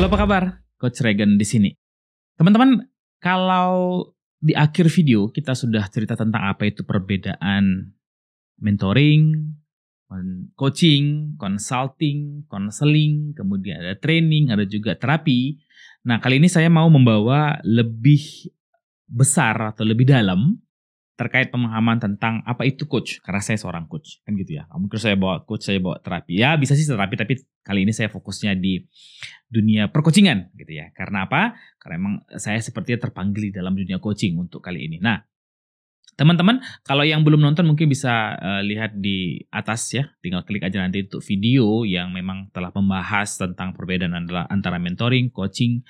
Halo apa kabar? Coach Regan di sini. Teman-teman, kalau di akhir video kita sudah cerita tentang apa itu perbedaan mentoring, coaching, consulting, counseling, kemudian ada training, ada juga terapi. Nah, kali ini saya mau membawa lebih besar atau lebih dalam terkait pemahaman tentang apa itu coach karena saya seorang coach kan gitu ya. Mungkin saya bawa coach saya bawa terapi. Ya bisa sih terapi tapi kali ini saya fokusnya di dunia percoachingan gitu ya. Karena apa? Karena emang saya sepertinya terpanggil di dalam dunia coaching untuk kali ini. Nah teman-teman kalau yang belum nonton mungkin bisa uh, lihat di atas ya tinggal klik aja nanti untuk video yang memang telah membahas tentang perbedaan antara, mentoring coaching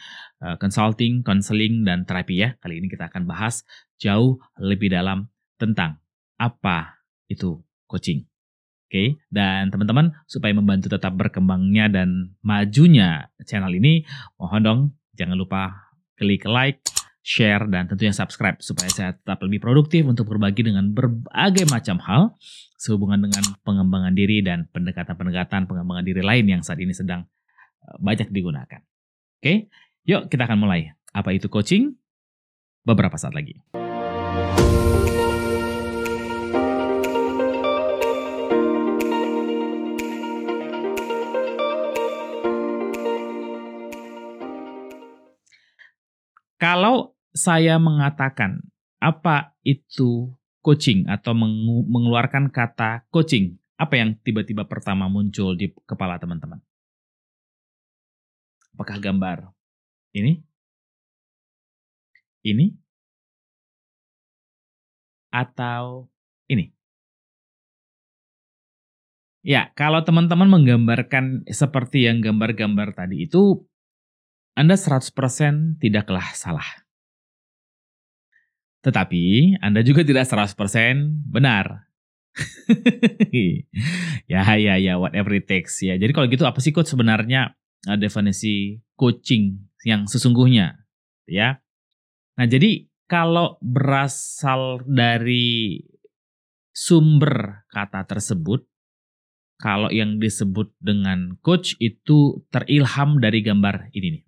uh, consulting counseling dan terapi ya kali ini kita akan bahas jauh lebih dalam tentang apa itu coaching. Oke, okay? dan teman-teman supaya membantu tetap berkembangnya dan majunya channel ini, mohon dong jangan lupa klik like, share, dan tentunya subscribe supaya saya tetap lebih produktif untuk berbagi dengan berbagai macam hal sehubungan dengan pengembangan diri dan pendekatan-pendekatan pengembangan diri lain yang saat ini sedang eh, banyak digunakan. Oke, yuk kita akan mulai. Apa itu coaching? Beberapa saat lagi. Saya mengatakan apa itu coaching atau mengeluarkan kata coaching, apa yang tiba-tiba pertama muncul di kepala teman-teman? Apakah gambar ini? Ini? Atau ini? Ya, kalau teman-teman menggambarkan seperti yang gambar-gambar tadi itu, anda 100% tidaklah salah. Tetapi Anda juga tidak 100% benar. ya, ya, ya, whatever it takes. Ya, jadi kalau gitu apa sih coach sebenarnya uh, definisi coaching yang sesungguhnya? Ya. Nah, jadi kalau berasal dari sumber kata tersebut, kalau yang disebut dengan coach itu terilham dari gambar ini nih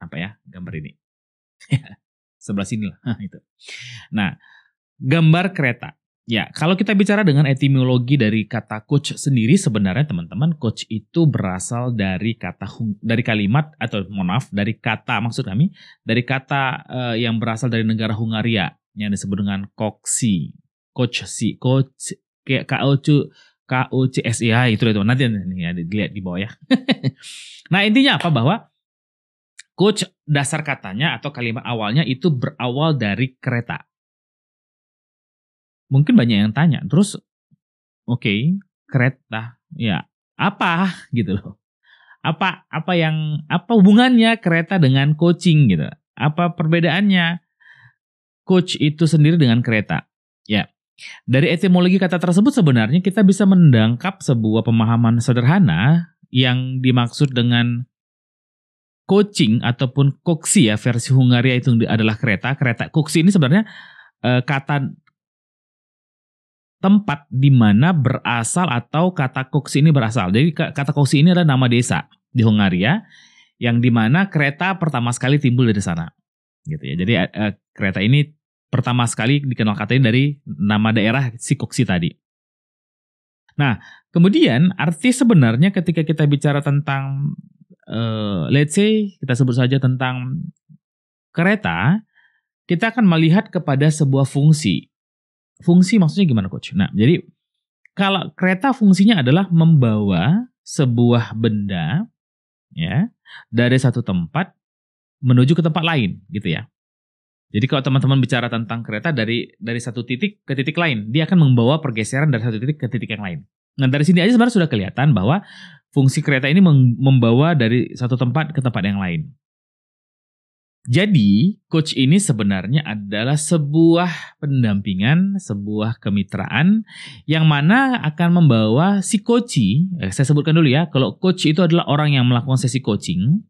apa ya gambar ini sebelah sini lah itu nah gambar kereta ya kalau kita bicara dengan etimologi dari kata coach sendiri sebenarnya teman-teman coach itu berasal dari kata dari kalimat atau mohon maaf dari kata maksud kami dari kata uh, yang berasal dari negara Hungaria yang disebut dengan koksi coach si coach kayak K O C K O C I itu itu nanti ya, dilihat di bawah ya nah intinya apa bahwa Coach dasar katanya atau kalimat awalnya itu berawal dari kereta. Mungkin banyak yang tanya, terus oke, okay, kereta, ya apa gitu loh. Apa apa yang apa hubungannya kereta dengan coaching gitu? Apa perbedaannya coach itu sendiri dengan kereta? Ya. Dari etimologi kata tersebut sebenarnya kita bisa mendangkap sebuah pemahaman sederhana yang dimaksud dengan coaching ataupun koksi ya versi Hungaria itu adalah kereta. Kereta koksi ini sebenarnya e, kata tempat di mana berasal atau kata koksi ini berasal. Jadi kata koksi ini adalah nama desa di Hungaria yang di mana kereta pertama sekali timbul dari sana. Gitu ya. Jadi e, kereta ini pertama sekali dikenal katanya dari nama daerah si koksi tadi. Nah, kemudian arti sebenarnya ketika kita bicara tentang uh, let's say kita sebut saja tentang kereta, kita akan melihat kepada sebuah fungsi. Fungsi maksudnya gimana coach? Nah, jadi kalau kereta fungsinya adalah membawa sebuah benda ya dari satu tempat menuju ke tempat lain gitu ya. Jadi kalau teman-teman bicara tentang kereta dari dari satu titik ke titik lain, dia akan membawa pergeseran dari satu titik ke titik yang lain. Nah dari sini aja sebenarnya sudah kelihatan bahwa fungsi kereta ini membawa dari satu tempat ke tempat yang lain. Jadi, coach ini sebenarnya adalah sebuah pendampingan, sebuah kemitraan yang mana akan membawa si coach, eh, saya sebutkan dulu ya, kalau coach itu adalah orang yang melakukan sesi coaching,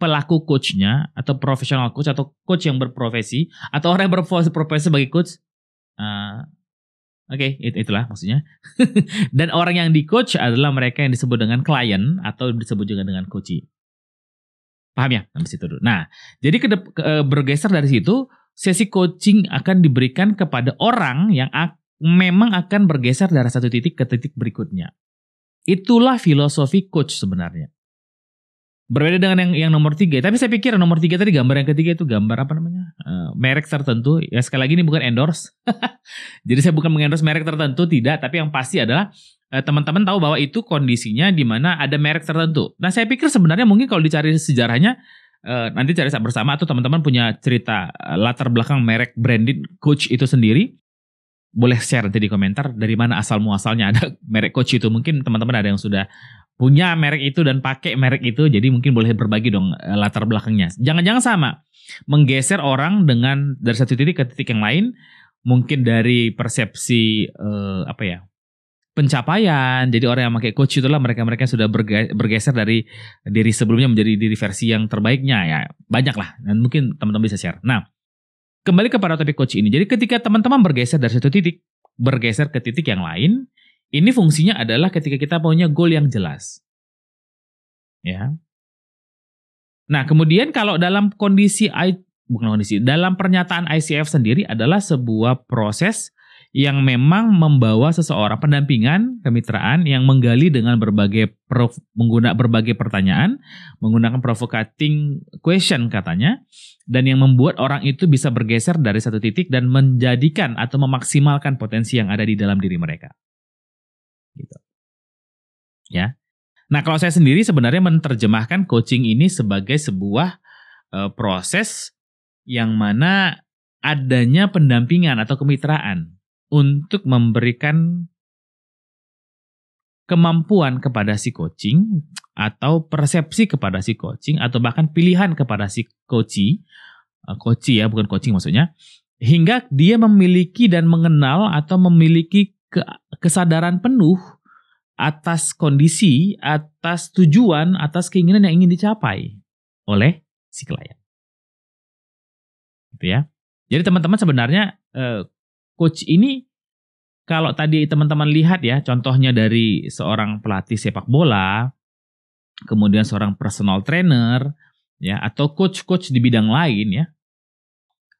pelaku coachnya atau profesional coach atau coach yang berprofesi atau orang yang berprofesi sebagai coach, uh, Oke, it- itulah maksudnya. Dan orang yang di coach adalah mereka yang disebut dengan klien atau disebut juga dengan coachee. Paham ya? Sampai situ dulu. Nah, jadi ke, ke, bergeser dari situ, sesi coaching akan diberikan kepada orang yang ak- memang akan bergeser dari satu titik ke titik berikutnya. Itulah filosofi coach sebenarnya. Berbeda dengan yang yang nomor tiga. Tapi saya pikir nomor tiga tadi gambar yang ketiga itu gambar apa namanya? Uh, merek tertentu. Ya sekali lagi ini bukan endorse. Jadi saya bukan mengendorse merek tertentu tidak. Tapi yang pasti adalah uh, teman-teman tahu bahwa itu kondisinya di mana ada merek tertentu. Nah saya pikir sebenarnya mungkin kalau dicari sejarahnya uh, nanti cari bersama atau teman-teman punya cerita uh, latar belakang merek branded coach itu sendiri. Boleh share nanti di komentar dari mana asal muasalnya ada merek coach itu. Mungkin teman-teman ada yang sudah punya merek itu dan pakai merek itu jadi mungkin boleh berbagi dong eh, latar belakangnya. Jangan-jangan sama. Menggeser orang dengan dari satu titik ke titik yang lain mungkin dari persepsi eh, apa ya? pencapaian. Jadi orang yang pakai coach itulah mereka-mereka sudah bergeser dari diri sebelumnya menjadi diri versi yang terbaiknya ya. Banyak lah dan mungkin teman-teman bisa share. Nah, kembali kepada topik coach ini. Jadi ketika teman-teman bergeser dari satu titik bergeser ke titik yang lain, ini fungsinya adalah ketika kita punya goal yang jelas. Ya. Nah, kemudian kalau dalam kondisi bukan kondisi, dalam pernyataan ICF sendiri adalah sebuah proses yang memang membawa seseorang pendampingan kemitraan yang menggali dengan berbagai prof, mengguna berbagai pertanyaan, menggunakan provocating question katanya, dan yang membuat orang itu bisa bergeser dari satu titik dan menjadikan atau memaksimalkan potensi yang ada di dalam diri mereka gitu. Ya. Nah, kalau saya sendiri sebenarnya menerjemahkan coaching ini sebagai sebuah uh, proses yang mana adanya pendampingan atau kemitraan untuk memberikan kemampuan kepada si coaching atau persepsi kepada si coaching atau bahkan pilihan kepada si coachee, uh, coachee ya bukan coaching maksudnya, hingga dia memiliki dan mengenal atau memiliki ke, kesadaran penuh atas kondisi, atas tujuan, atas keinginan yang ingin dicapai oleh si klien. Gitu ya. Jadi teman-teman sebenarnya eh, coach ini kalau tadi teman-teman lihat ya contohnya dari seorang pelatih sepak bola, kemudian seorang personal trainer ya atau coach-coach di bidang lain ya.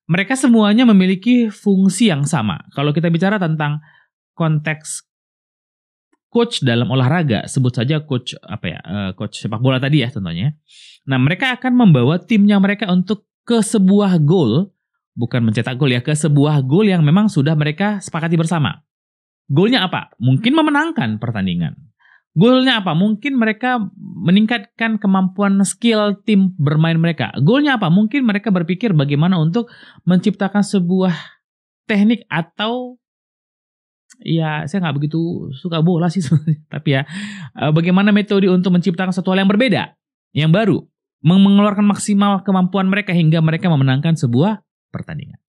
Mereka semuanya memiliki fungsi yang sama. Kalau kita bicara tentang konteks coach dalam olahraga, sebut saja coach apa ya, uh, coach sepak bola tadi ya contohnya. Nah, mereka akan membawa timnya mereka untuk ke sebuah goal, bukan mencetak gol ya, ke sebuah gol yang memang sudah mereka sepakati bersama. Golnya apa? Mungkin memenangkan pertandingan. Golnya apa? Mungkin mereka meningkatkan kemampuan skill tim bermain mereka. Golnya apa? Mungkin mereka berpikir bagaimana untuk menciptakan sebuah teknik atau ya saya nggak begitu suka bola sih. Tapi ya eh, bagaimana metode untuk menciptakan satu hal yang berbeda, yang baru, mengeluarkan maksimal kemampuan mereka hingga mereka memenangkan sebuah pertandingan.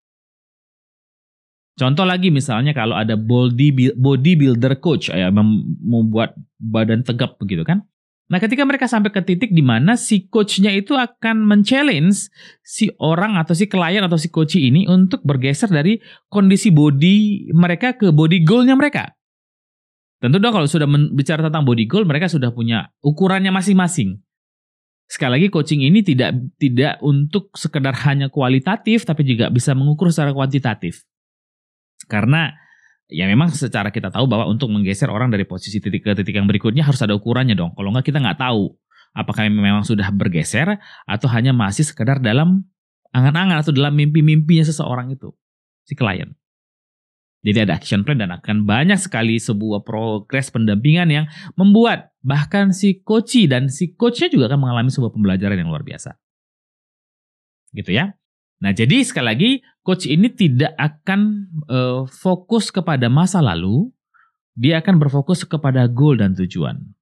Contoh lagi misalnya kalau ada body bodybuilder coach ya membuat badan tegap begitu kan. Nah, ketika mereka sampai ke titik di mana si coachnya itu akan men-challenge si orang atau si klien atau si coach ini untuk bergeser dari kondisi body mereka ke body goalnya mereka. Tentu dong kalau sudah bicara tentang body goal, mereka sudah punya ukurannya masing-masing. Sekali lagi coaching ini tidak tidak untuk sekedar hanya kualitatif, tapi juga bisa mengukur secara kuantitatif. Karena ya memang secara kita tahu bahwa untuk menggeser orang dari posisi titik ke titik yang berikutnya harus ada ukurannya dong. Kalau nggak kita nggak tahu apakah memang sudah bergeser atau hanya masih sekedar dalam angan-angan atau dalam mimpi-mimpinya seseorang itu, si klien. Jadi ada action plan dan akan banyak sekali sebuah progres pendampingan yang membuat bahkan si coach dan si coachnya juga akan mengalami sebuah pembelajaran yang luar biasa. Gitu ya. Nah, jadi sekali lagi coach ini tidak akan uh, fokus kepada masa lalu, dia akan berfokus kepada goal dan tujuan.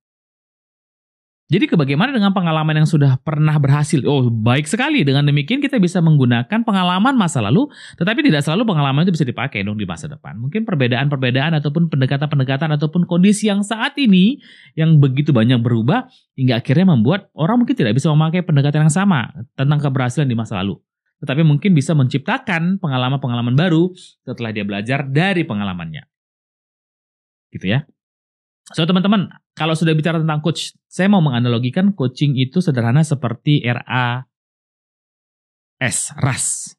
Jadi bagaimana dengan pengalaman yang sudah pernah berhasil? Oh, baik sekali. Dengan demikian kita bisa menggunakan pengalaman masa lalu, tetapi tidak selalu pengalaman itu bisa dipakai dong di masa depan. Mungkin perbedaan-perbedaan ataupun pendekatan-pendekatan ataupun kondisi yang saat ini yang begitu banyak berubah hingga akhirnya membuat orang mungkin tidak bisa memakai pendekatan yang sama tentang keberhasilan di masa lalu tetapi mungkin bisa menciptakan pengalaman-pengalaman baru setelah dia belajar dari pengalamannya. Gitu ya. So teman-teman, kalau sudah bicara tentang coach, saya mau menganalogikan coaching itu sederhana seperti RA S, RAS.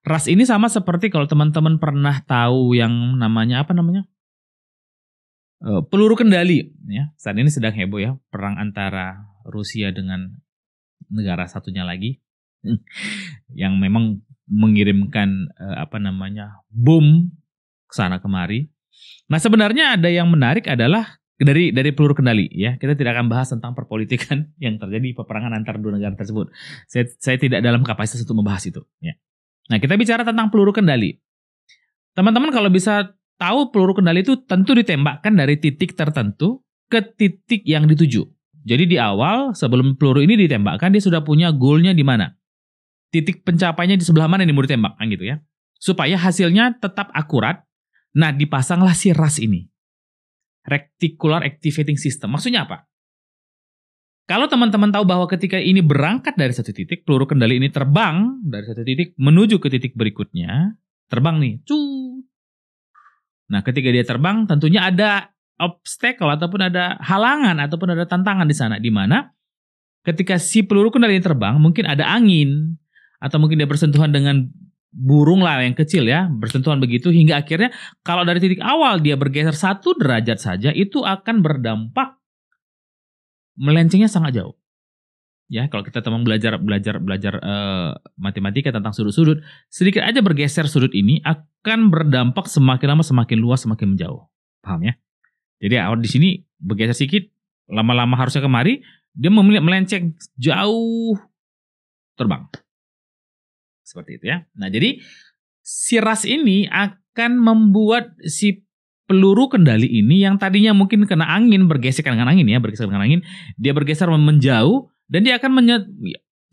RAS ini sama seperti kalau teman-teman pernah tahu yang namanya apa namanya? Uh, peluru kendali ya. Saat ini sedang heboh ya perang antara Rusia dengan negara satunya lagi yang memang mengirimkan uh, apa namanya bom ke sana kemari. Nah, sebenarnya ada yang menarik adalah dari dari peluru kendali ya. Kita tidak akan bahas tentang perpolitikan yang terjadi peperangan antar dua negara tersebut. Saya, saya tidak dalam kapasitas untuk membahas itu ya. Nah, kita bicara tentang peluru kendali. Teman-teman kalau bisa tahu peluru kendali itu tentu ditembakkan dari titik tertentu ke titik yang dituju. Jadi di awal sebelum peluru ini ditembakkan dia sudah punya goalnya di mana. Titik pencapaiannya di sebelah mana ini mau ditembak kan gitu ya. Supaya hasilnya tetap akurat. Nah dipasanglah si ras ini. Reticular Activating System. Maksudnya apa? Kalau teman-teman tahu bahwa ketika ini berangkat dari satu titik, peluru kendali ini terbang dari satu titik menuju ke titik berikutnya, terbang nih, cu. Nah, ketika dia terbang, tentunya ada obstacle ataupun ada halangan ataupun ada tantangan di sana, di mana ketika si peluru kendali ini terbang, mungkin ada angin atau mungkin dia bersentuhan dengan burung lah yang kecil ya, bersentuhan begitu hingga akhirnya kalau dari titik awal dia bergeser satu derajat saja, itu akan berdampak melencengnya sangat jauh. Ya, kalau kita teman belajar belajar belajar uh, matematika tentang sudut-sudut, sedikit aja bergeser sudut ini akan berdampak semakin lama semakin luas semakin menjauh. Paham ya? Jadi awal di sini bergeser sedikit, lama-lama harusnya kemari, dia memilih melenceng jauh terbang. Seperti itu ya. Nah, jadi si ras ini akan membuat si peluru kendali ini yang tadinya mungkin kena angin bergeser dengan angin ya bergeser dengan angin dia bergeser menjauh dan dia akan menyet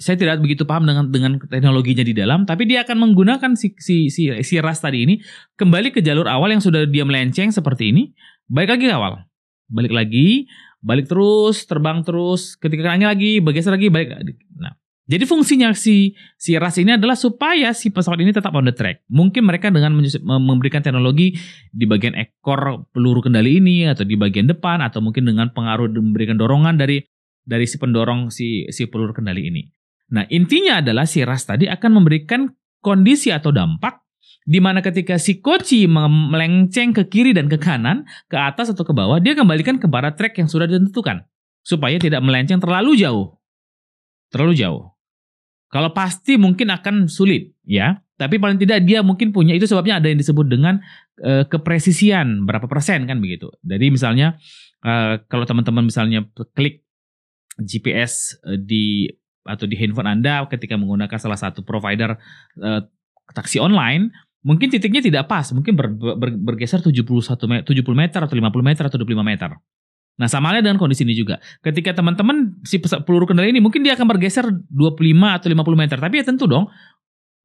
saya tidak begitu paham dengan dengan teknologinya di dalam tapi dia akan menggunakan si si si, si ras tadi ini kembali ke jalur awal yang sudah dia melenceng seperti ini. Balik lagi ke awal. Balik lagi balik terus terbang terus. Ketika kena lagi bergeser lagi balik. Nah jadi fungsinya si si RAS ini adalah supaya si pesawat ini tetap on the track. Mungkin mereka dengan memberikan teknologi di bagian ekor peluru kendali ini atau di bagian depan atau mungkin dengan pengaruh memberikan dorongan dari dari si pendorong si si peluru kendali ini. Nah, intinya adalah si RAS tadi akan memberikan kondisi atau dampak di mana ketika si koci melenceng ke kiri dan ke kanan, ke atas atau ke bawah, dia kembalikan ke barat track yang sudah ditentukan supaya tidak melenceng terlalu jauh. Terlalu jauh. Kalau pasti mungkin akan sulit, ya. Tapi paling tidak dia mungkin punya itu sebabnya ada yang disebut dengan e, kepresisian berapa persen kan begitu. Jadi misalnya e, kalau teman-teman misalnya klik GPS eh, di atau di handphone Anda ketika menggunakan salah satu provider e, taksi online, mungkin titiknya tidak pas, mungkin ber, ber, bergeser 71 meter, 70 meter atau 50 meter atau 25 meter. Nah, sama halnya dengan kondisi ini juga. Ketika teman-teman si peluru kendali ini mungkin dia akan bergeser 25 atau 50 meter, tapi ya tentu dong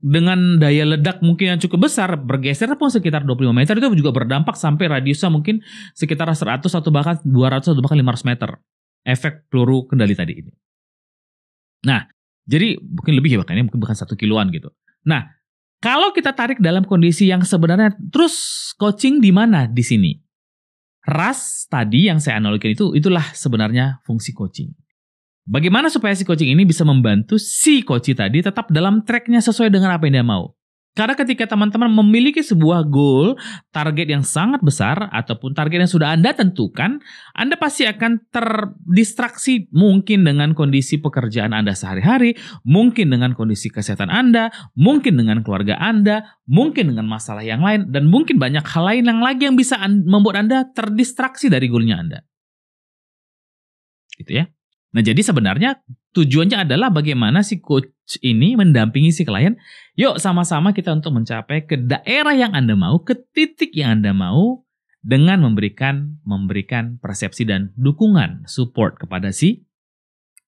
dengan daya ledak mungkin yang cukup besar, bergeser pun sekitar 25 meter itu juga berdampak sampai radiusnya mungkin sekitar 100 atau bahkan 200 atau bahkan 500 meter. Efek peluru kendali tadi ini. Nah, jadi mungkin lebih ya bahkan ini mungkin bukan satu kiloan gitu. Nah, kalau kita tarik dalam kondisi yang sebenarnya terus coaching di mana di sini? Ras tadi yang saya analogikan itu itulah sebenarnya fungsi coaching. Bagaimana supaya si coaching ini bisa membantu si coach tadi tetap dalam tracknya sesuai dengan apa yang dia mau. Karena ketika teman-teman memiliki sebuah goal, target yang sangat besar, ataupun target yang sudah Anda tentukan, Anda pasti akan terdistraksi mungkin dengan kondisi pekerjaan Anda sehari-hari, mungkin dengan kondisi kesehatan Anda, mungkin dengan keluarga Anda, mungkin dengan masalah yang lain, dan mungkin banyak hal lain yang lagi yang bisa membuat Anda terdistraksi dari goalnya Anda. Gitu ya. Nah, jadi sebenarnya tujuannya adalah bagaimana si coach ini mendampingi si klien. Yuk sama-sama kita untuk mencapai ke daerah yang Anda mau, ke titik yang Anda mau dengan memberikan memberikan persepsi dan dukungan support kepada si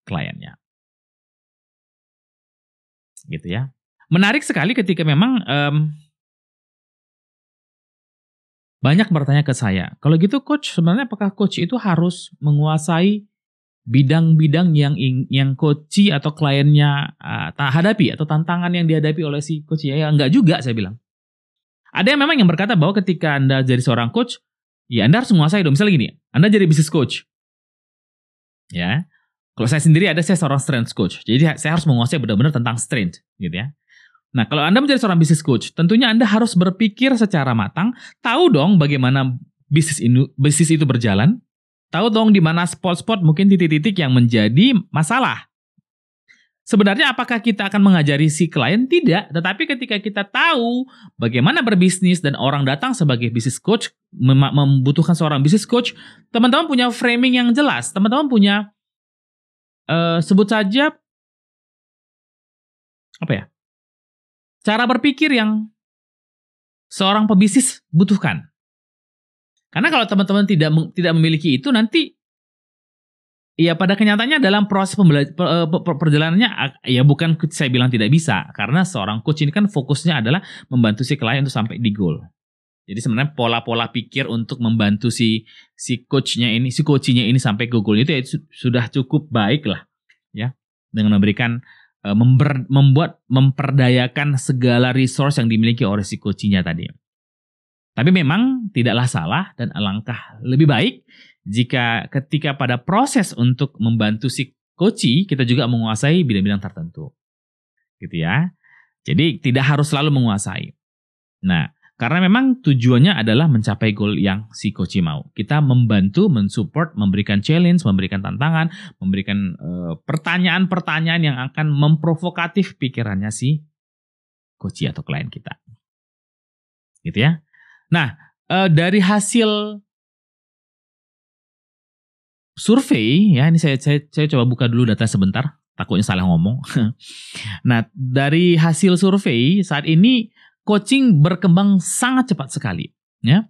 kliennya. Gitu ya. Menarik sekali ketika memang um, banyak bertanya ke saya, kalau gitu coach sebenarnya apakah coach itu harus menguasai bidang-bidang yang yang coach atau kliennya uh, hadapi atau tantangan yang dihadapi oleh si coach ya enggak juga saya bilang. Ada yang memang yang berkata bahwa ketika Anda jadi seorang coach, Ya Anda harus menguasai dong. Misalnya gini, Anda jadi business coach. Ya. Kalau saya sendiri ada saya seorang strength coach. Jadi saya harus menguasai benar-benar tentang strength gitu ya. Nah, kalau Anda menjadi seorang business coach, tentunya Anda harus berpikir secara matang, tahu dong bagaimana bisnis ini bisnis itu berjalan, tahu dong di mana spot-spot mungkin titik-titik yang menjadi masalah. Sebenarnya apakah kita akan mengajari si klien? Tidak, tetapi ketika kita tahu bagaimana berbisnis dan orang datang sebagai business coach, mem membutuhkan seorang business coach, teman-teman punya framing yang jelas, teman-teman punya uh, sebut saja apa ya? Cara berpikir yang seorang pebisnis butuhkan. Karena kalau teman-teman tidak tidak memiliki itu nanti Iya pada kenyataannya dalam proses eh, perjalanannya ya bukan saya bilang tidak bisa karena seorang coach ini kan fokusnya adalah membantu si klien untuk sampai di goal. Jadi sebenarnya pola-pola pikir untuk membantu si si coachnya ini si coachnya ini sampai ke goal itu ya sudah cukup baik lah ya dengan memberikan uh, member, membuat memperdayakan segala resource yang dimiliki oleh si coachnya tadi. Tapi memang tidaklah salah dan alangkah lebih baik jika ketika pada proses untuk membantu si koci kita juga menguasai bidang-bidang tertentu. Gitu ya. Jadi tidak harus selalu menguasai. Nah, karena memang tujuannya adalah mencapai goal yang si koci mau. Kita membantu, mensupport, memberikan challenge, memberikan tantangan, memberikan pertanyaan pertanyaan-pertanyaan yang akan memprovokatif pikirannya si koci atau klien kita. Gitu ya. Nah, uh, dari hasil survei ya ini saya, saya saya coba buka dulu data sebentar takutnya salah ngomong. nah dari hasil survei saat ini coaching berkembang sangat cepat sekali ya.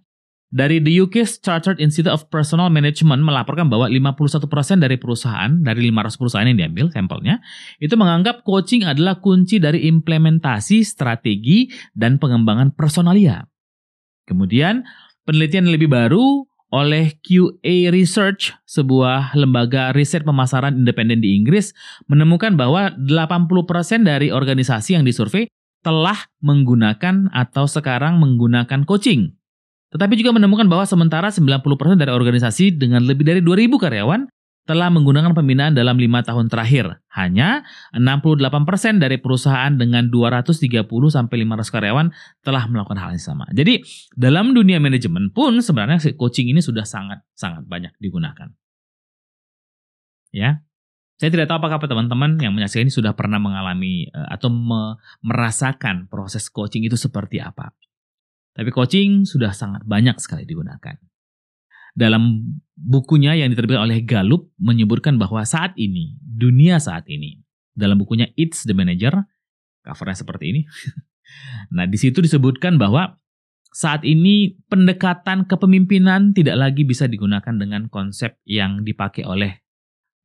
Dari The UK Chartered Institute of Personal Management melaporkan bahwa 51% dari perusahaan, dari 500 perusahaan yang diambil sampelnya, itu menganggap coaching adalah kunci dari implementasi strategi dan pengembangan personalia. Kemudian, penelitian lebih baru oleh QA Research, sebuah lembaga riset pemasaran independen di Inggris, menemukan bahwa 80% dari organisasi yang disurvei telah menggunakan atau sekarang menggunakan coaching. Tetapi juga menemukan bahwa sementara 90% dari organisasi dengan lebih dari 2000 karyawan telah menggunakan pembinaan dalam lima tahun terakhir. Hanya 68% dari perusahaan dengan 230 sampai 500 karyawan telah melakukan hal yang sama. Jadi dalam dunia manajemen pun sebenarnya coaching ini sudah sangat sangat banyak digunakan. Ya. Saya tidak tahu apakah teman-teman yang menyaksikan ini sudah pernah mengalami eh, atau me merasakan proses coaching itu seperti apa. Tapi coaching sudah sangat banyak sekali digunakan. Dalam bukunya yang diterbitkan oleh Gallup menyebutkan bahwa saat ini, dunia saat ini, dalam bukunya It's the Manager, covernya seperti ini. nah, di situ disebutkan bahwa saat ini pendekatan kepemimpinan tidak lagi bisa digunakan dengan konsep yang dipakai oleh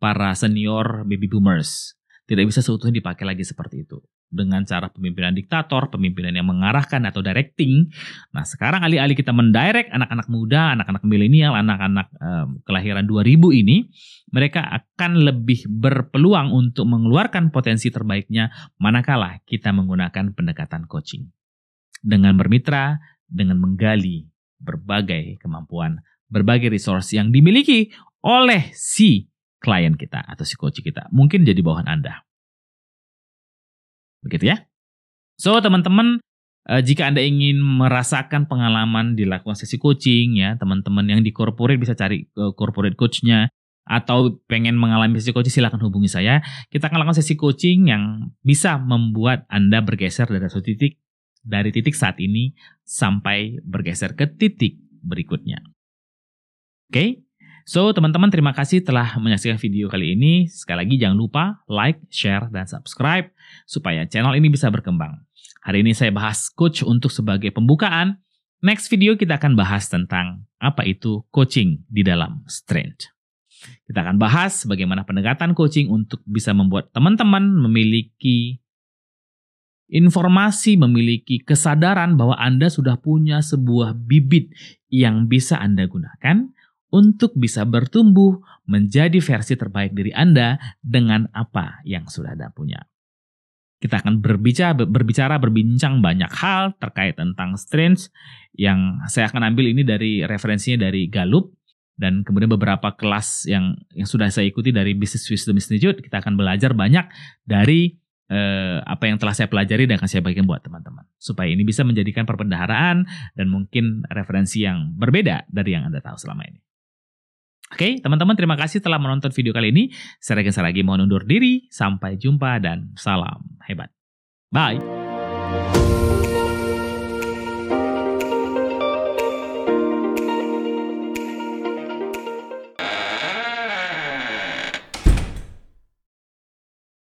para senior baby boomers. Tidak bisa seutuhnya dipakai lagi seperti itu dengan cara pemimpinan diktator, pemimpinan yang mengarahkan atau directing. Nah, sekarang alih-alih kita mendirect anak-anak muda, anak-anak milenial, anak-anak um, kelahiran 2000 ini, mereka akan lebih berpeluang untuk mengeluarkan potensi terbaiknya manakala kita menggunakan pendekatan coaching. Dengan bermitra, dengan menggali berbagai kemampuan, berbagai resource yang dimiliki oleh si klien kita atau si coach kita. Mungkin jadi bawahan Anda. Begitu ya. So teman-teman uh, jika Anda ingin merasakan pengalaman dilakukan sesi coaching ya, teman-teman yang di corporate bisa cari uh, corporate coachnya atau pengen mengalami sesi coaching silahkan hubungi saya. Kita akan lakukan sesi coaching yang bisa membuat Anda bergeser dari satu titik dari titik saat ini sampai bergeser ke titik berikutnya. Oke? Okay? So, teman-teman terima kasih telah menyaksikan video kali ini. Sekali lagi jangan lupa like, share, dan subscribe supaya channel ini bisa berkembang. Hari ini saya bahas coach untuk sebagai pembukaan. Next video kita akan bahas tentang apa itu coaching di dalam strength. Kita akan bahas bagaimana pendekatan coaching untuk bisa membuat teman-teman memiliki informasi, memiliki kesadaran bahwa Anda sudah punya sebuah bibit yang bisa Anda gunakan untuk bisa bertumbuh menjadi versi terbaik diri Anda dengan apa yang sudah Anda punya. kita akan berbicara berbicara berbincang banyak hal terkait tentang strengths yang saya akan ambil ini dari referensinya dari Gallup dan kemudian beberapa kelas yang yang sudah saya ikuti dari Business Wisdom Institute kita akan belajar banyak dari eh, apa yang telah saya pelajari dan akan saya bagikan buat teman-teman supaya ini bisa menjadikan perbendaharaan dan mungkin referensi yang berbeda dari yang Anda tahu selama ini. Oke, teman-teman terima kasih telah menonton video kali ini. Saya Regen Saragi mohon undur diri. Sampai jumpa dan salam hebat. Bye.